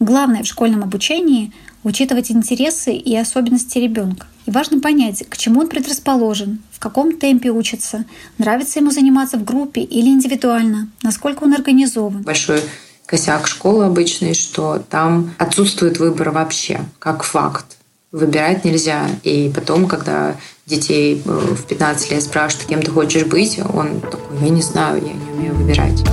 Главное в школьном обучении — учитывать интересы и особенности ребенка. И важно понять, к чему он предрасположен, в каком темпе учится, нравится ему заниматься в группе или индивидуально, насколько он организован. Большой косяк школы обычный, что там отсутствует выбор вообще, как факт. Выбирать нельзя. И потом, когда детей э, в 15 лет спрашивают, кем ты хочешь быть, он такой, я не знаю, я не умею выбирать.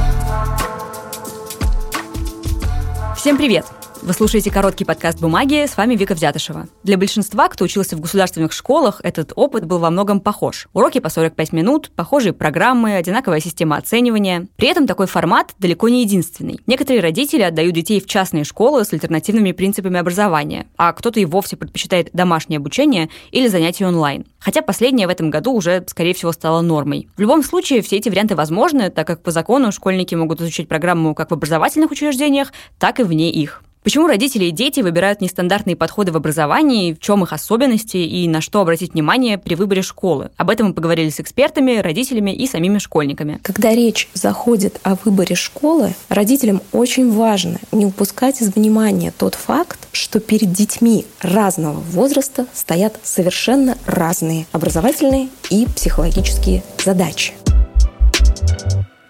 Всем привет! Вы слушаете короткий подкаст «Бумаги», с вами Вика Взятышева. Для большинства, кто учился в государственных школах, этот опыт был во многом похож. Уроки по 45 минут, похожие программы, одинаковая система оценивания. При этом такой формат далеко не единственный. Некоторые родители отдают детей в частные школы с альтернативными принципами образования, а кто-то и вовсе предпочитает домашнее обучение или занятия онлайн. Хотя последнее в этом году уже, скорее всего, стало нормой. В любом случае, все эти варианты возможны, так как по закону школьники могут изучать программу как в образовательных учреждениях, так и вне их. Почему родители и дети выбирают нестандартные подходы в образовании, в чем их особенности и на что обратить внимание при выборе школы? Об этом мы поговорили с экспертами, родителями и самими школьниками. Когда речь заходит о выборе школы, родителям очень важно не упускать из внимания тот факт, что перед детьми разного возраста стоят совершенно разные образовательные и психологические задачи.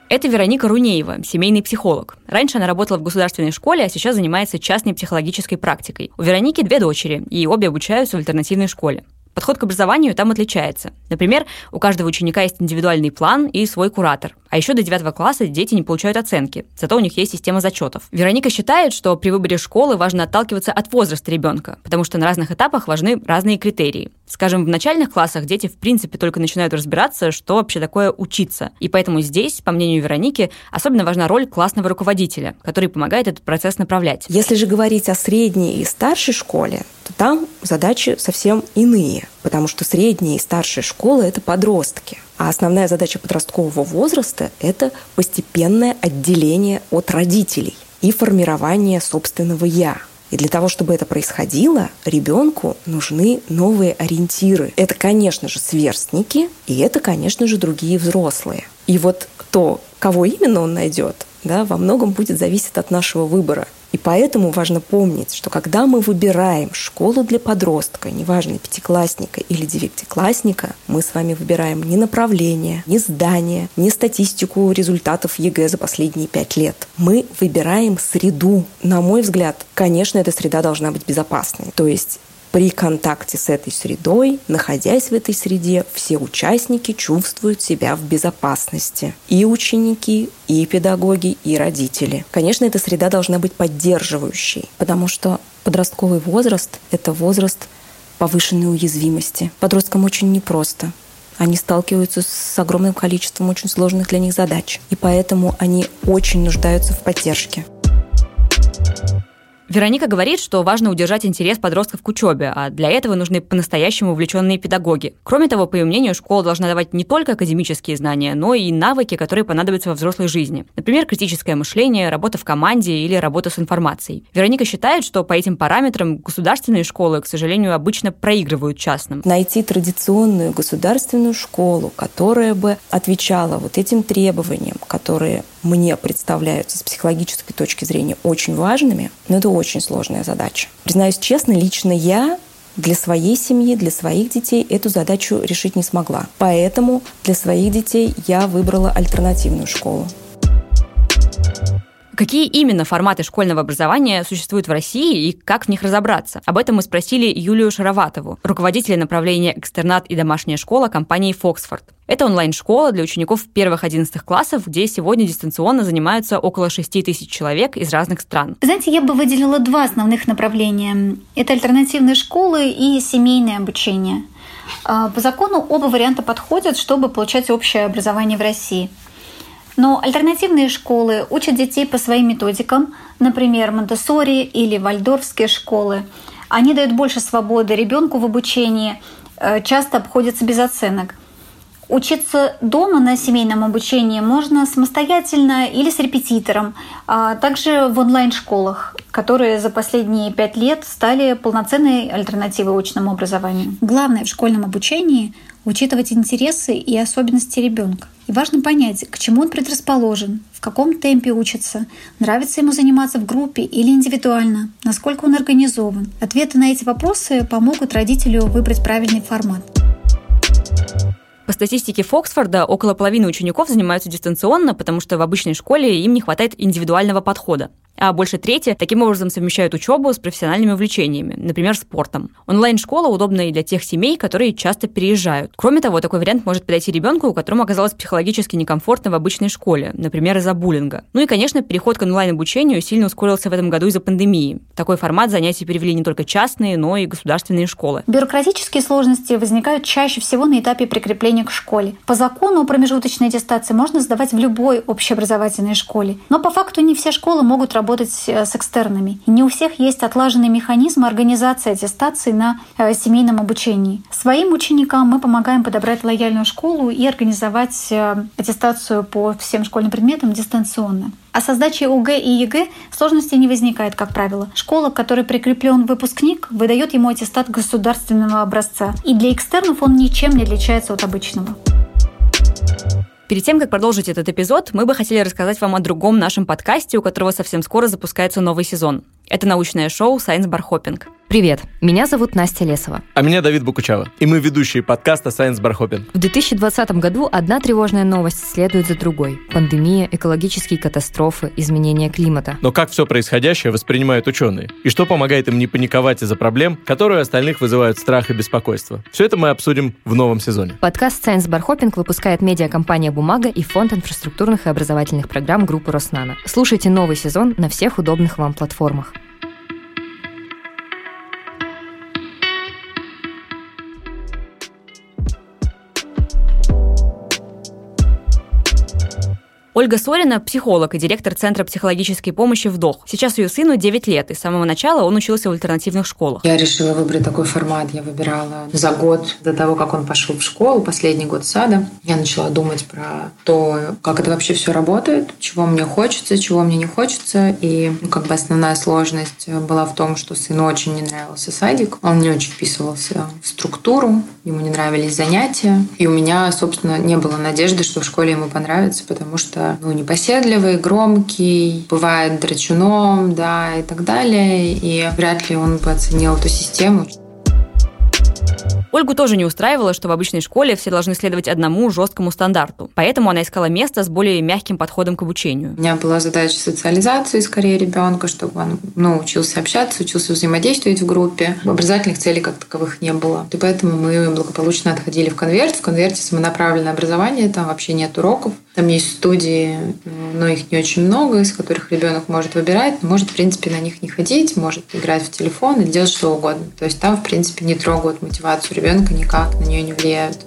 Это Вероника Рунеева, семейный психолог. Раньше она работала в государственной школе, а сейчас занимается частной психологической практикой. У Вероники две дочери, и обе обучаются в альтернативной школе. Подход к образованию там отличается. Например, у каждого ученика есть индивидуальный план и свой куратор. А еще до 9 класса дети не получают оценки, зато у них есть система зачетов. Вероника считает, что при выборе школы важно отталкиваться от возраста ребенка, потому что на разных этапах важны разные критерии. Скажем, в начальных классах дети в принципе только начинают разбираться, что вообще такое учиться. И поэтому здесь, по мнению Вероники, особенно важна роль классного руководителя, который помогает этот процесс направлять. Если же говорить о средней и старшей школе, то там задачи совсем иные, потому что средняя и старшая школы – это подростки. А основная задача подросткового возраста – это постепенное отделение от родителей и формирование собственного «я». И для того, чтобы это происходило, ребенку нужны новые ориентиры. Это, конечно же, сверстники, и это, конечно же, другие взрослые. И вот то, кого именно он найдет, да, во многом будет зависеть от нашего выбора. И поэтому важно помнить, что когда мы выбираем школу для подростка, неважно, пятиклассника или девятиклассника, мы с вами выбираем не направление, не здание, не статистику результатов ЕГЭ за последние пять лет. Мы выбираем среду. На мой взгляд, конечно, эта среда должна быть безопасной. То есть при контакте с этой средой, находясь в этой среде, все участники чувствуют себя в безопасности. И ученики, и педагоги, и родители. Конечно, эта среда должна быть поддерживающей, потому что подростковый возраст – это возраст повышенной уязвимости. Подросткам очень непросто. Они сталкиваются с огромным количеством очень сложных для них задач. И поэтому они очень нуждаются в поддержке. Вероника говорит, что важно удержать интерес подростков к учебе, а для этого нужны по-настоящему увлеченные педагоги. Кроме того, по ее мнению, школа должна давать не только академические знания, но и навыки, которые понадобятся во взрослой жизни. Например, критическое мышление, работа в команде или работа с информацией. Вероника считает, что по этим параметрам государственные школы, к сожалению, обычно проигрывают частным. Найти традиционную государственную школу, которая бы отвечала вот этим требованиям, которые мне представляются с психологической точки зрения очень важными, но это очень сложная задача. Признаюсь честно, лично я для своей семьи, для своих детей эту задачу решить не смогла. Поэтому для своих детей я выбрала альтернативную школу. Какие именно форматы школьного образования существуют в России и как в них разобраться? Об этом мы спросили Юлию Шароватову, руководителя направления «Экстернат и домашняя школа» компании «Фоксфорд». Это онлайн-школа для учеников первых 11 классов, где сегодня дистанционно занимаются около 6 тысяч человек из разных стран. Знаете, я бы выделила два основных направления. Это альтернативные школы и семейное обучение. А, по закону оба варианта подходят, чтобы получать общее образование в России – но альтернативные школы учат детей по своим методикам, например, Монтессори или вальдорфские школы. Они дают больше свободы ребенку в обучении, э, часто обходятся без оценок. Учиться дома на семейном обучении можно самостоятельно или с репетитором, а также в онлайн-школах, которые за последние пять лет стали полноценной альтернативой очному образованию. Главное в школьном обучении — учитывать интересы и особенности ребенка. И важно понять, к чему он предрасположен, в каком темпе учится, нравится ему заниматься в группе или индивидуально, насколько он организован. Ответы на эти вопросы помогут родителю выбрать правильный формат. По статистике Фоксфорда, около половины учеников занимаются дистанционно, потому что в обычной школе им не хватает индивидуального подхода а больше трети таким образом совмещают учебу с профессиональными увлечениями, например, спортом. Онлайн-школа удобна и для тех семей, которые часто переезжают. Кроме того, такой вариант может подойти ребенку, которому оказалось психологически некомфортно в обычной школе, например, из-за буллинга. Ну и, конечно, переход к онлайн-обучению сильно ускорился в этом году из-за пандемии. Такой формат занятий перевели не только частные, но и государственные школы. Бюрократические сложности возникают чаще всего на этапе прикрепления к школе. По закону промежуточные аттестации можно сдавать в любой общеобразовательной школе, но по факту не все школы могут работать работать э, с экстернами. не у всех есть отлаженный механизм организации аттестации на э, семейном обучении. Своим ученикам мы помогаем подобрать лояльную школу и организовать э, аттестацию по всем школьным предметам дистанционно. А со сдачей ОГЭ и ЕГЭ сложностей не возникает, как правило. Школа, к которой прикреплен выпускник, выдает ему аттестат государственного образца. И для экстернов он ничем не отличается от обычного. Перед тем, как продолжить этот эпизод, мы бы хотели рассказать вам о другом нашем подкасте, у которого совсем скоро запускается новый сезон. Это научное шоу «Science Bar Hopping». Привет, меня зовут Настя Лесова. А меня Давид Букучава. И мы ведущие подкаста Science Bar Hopping. В 2020 году одна тревожная новость следует за другой. Пандемия, экологические катастрофы, изменение климата. Но как все происходящее воспринимают ученые? И что помогает им не паниковать из-за проблем, которые остальных вызывают страх и беспокойство? Все это мы обсудим в новом сезоне. Подкаст Science Бархопинг выпускает медиакомпания «Бумага» и Фонд инфраструктурных и образовательных программ группы Роснана. Слушайте новый сезон на всех удобных вам платформах. Ольга Сорина – психолог и директор Центра психологической помощи «Вдох». Сейчас ее сыну 9 лет, и с самого начала он учился в альтернативных школах. Я решила выбрать такой формат. Я выбирала за год до того, как он пошел в школу, последний год сада. Я начала думать про то, как это вообще все работает, чего мне хочется, чего мне не хочется. И ну, как бы основная сложность была в том, что сыну очень не нравился садик. Он не очень вписывался в структуру, ему не нравились занятия. И у меня, собственно, не было надежды, что в школе ему понравится, потому что ну, непоседливый, громкий, бывает драчуном, да, и так далее. И вряд ли он бы оценил эту систему. Ольгу тоже не устраивало, что в обычной школе все должны следовать одному жесткому стандарту. Поэтому она искала место с более мягким подходом к обучению. У меня была задача социализации скорее ребенка, чтобы он ну, учился общаться, учился взаимодействовать в группе. Образовательных целей как таковых не было. И поэтому мы благополучно отходили в конверт. В конверте самонаправленное образование, там вообще нет уроков. Там есть студии, но их не очень много, из которых ребенок может выбирать, может, в принципе, на них не ходить, может играть в телефон и делать что угодно. То есть там, в принципе, не трогают мотивацию ребенка никак, на нее не влияют.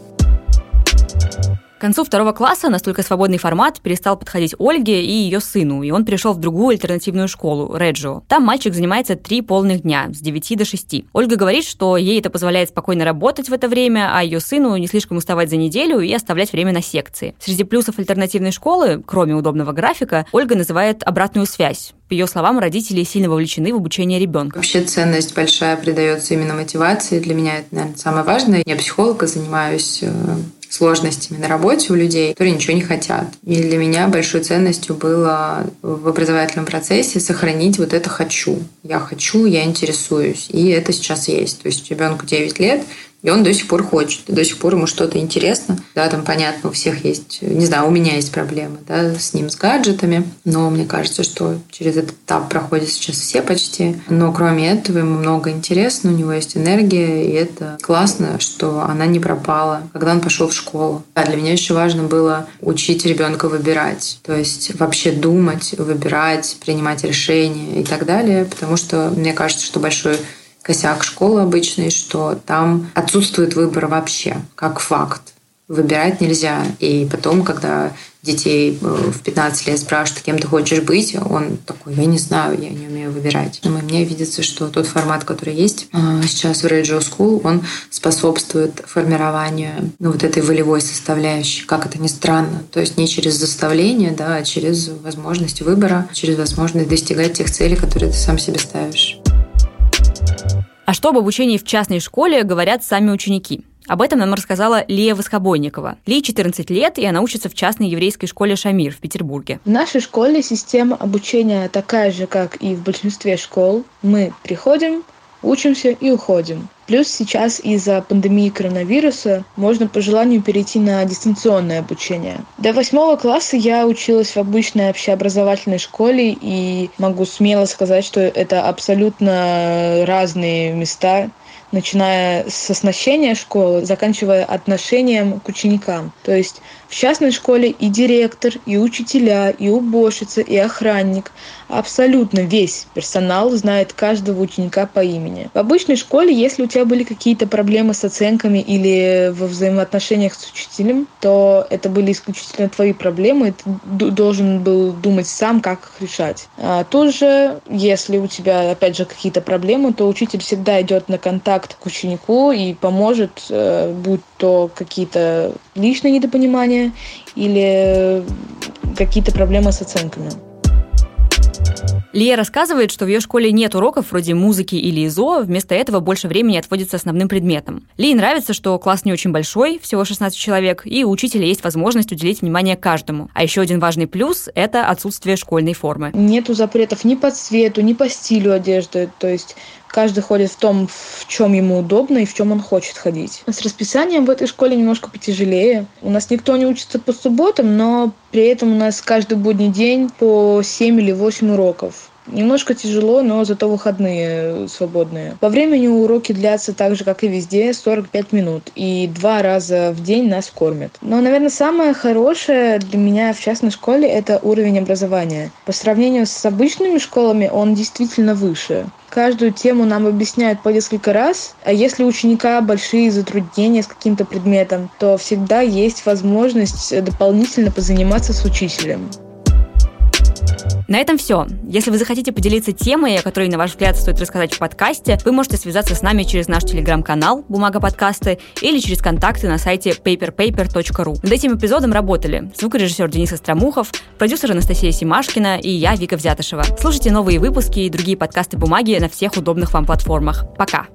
К концу второго класса настолько свободный формат перестал подходить Ольге и ее сыну, и он перешел в другую альтернативную школу, Реджио. Там мальчик занимается три полных дня, с 9 до 6. Ольга говорит, что ей это позволяет спокойно работать в это время, а ее сыну не слишком уставать за неделю и оставлять время на секции. Среди плюсов альтернативной школы, кроме удобного графика, Ольга называет обратную связь. По ее словам, родители сильно вовлечены в обучение ребенка. Вообще ценность большая придается именно мотивации. Для меня это, наверное, самое важное. Я психолог, занимаюсь э, сложностями на работе у людей, которые ничего не хотят. И для меня большой ценностью было в образовательном процессе сохранить вот это «хочу». Я хочу, я интересуюсь. И это сейчас есть. То есть ребенку 9 лет, и он до сих пор хочет, до сих пор ему что-то интересно. Да, там понятно, у всех есть, не знаю, у меня есть проблемы да, с ним, с гаджетами, но мне кажется, что через этот этап проходят сейчас все почти. Но кроме этого ему много интересно, у него есть энергия, и это классно, что она не пропала, когда он пошел в школу. А для меня еще важно было учить ребенка выбирать, то есть вообще думать, выбирать, принимать решения и так далее, потому что мне кажется, что большой косяк школы обычной, что там отсутствует выбор вообще, как факт. Выбирать нельзя. И потом, когда детей э, в 15 лет спрашивают, кем ты хочешь быть, он такой, я не знаю, я не умею выбирать. Но мне видится, что тот формат, который есть а, сейчас в Radio School, он способствует формированию ну, вот этой волевой составляющей, как это ни странно. То есть не через заставление, да, а через возможность выбора, через возможность достигать тех целей, которые ты сам себе ставишь. А что об обучении в частной школе говорят сами ученики? Об этом нам рассказала Лия Воскобойникова. Лии 14 лет, и она учится в частной еврейской школе «Шамир» в Петербурге. В нашей школе система обучения такая же, как и в большинстве школ. Мы приходим, учимся и уходим. Плюс сейчас из-за пандемии коронавируса можно по желанию перейти на дистанционное обучение. До восьмого класса я училась в обычной общеобразовательной школе и могу смело сказать, что это абсолютно разные места начиная с оснащения школы, заканчивая отношением к ученикам. То есть в частной школе и директор, и учителя, и уборщица, и охранник, абсолютно весь персонал знает каждого ученика по имени. В обычной школе, если у тебя были какие-то проблемы с оценками или во взаимоотношениях с учителем, то это были исключительно твои проблемы, и ты должен был думать сам, как их решать. А тут же, если у тебя, опять же, какие-то проблемы, то учитель всегда идет на контакт к ученику и поможет, э, будь то какие-то личные недопонимания или какие-то проблемы с оценками. Лия рассказывает, что в ее школе нет уроков вроде музыки или ИЗО, вместо этого больше времени отводится основным предметам. Лии нравится, что класс не очень большой, всего 16 человек, и у учителя есть возможность уделить внимание каждому. А еще один важный плюс – это отсутствие школьной формы. Нету запретов ни по цвету, ни по стилю одежды, то есть каждый ходит в том, в чем ему удобно и в чем он хочет ходить. С расписанием в этой школе немножко потяжелее. У нас никто не учится по субботам, но при этом у нас каждый будний день по 7 или 8 уроков. Немножко тяжело, но зато выходные свободные. По времени уроки длятся так же, как и везде, 45 минут. И два раза в день нас кормят. Но, наверное, самое хорошее для меня в частной школе – это уровень образования. По сравнению с обычными школами он действительно выше. Каждую тему нам объясняют по несколько раз, а если у ученика большие затруднения с каким-то предметом, то всегда есть возможность дополнительно позаниматься с учителем. На этом все. Если вы захотите поделиться темой, о которой, на ваш взгляд, стоит рассказать в подкасте, вы можете связаться с нами через наш телеграм-канал «Бумага подкасты» или через контакты на сайте paperpaper.ru. Над этим эпизодом работали звукорежиссер Денис Остромухов, продюсер Анастасия Симашкина и я, Вика Взятышева. Слушайте новые выпуски и другие подкасты «Бумаги» на всех удобных вам платформах. Пока!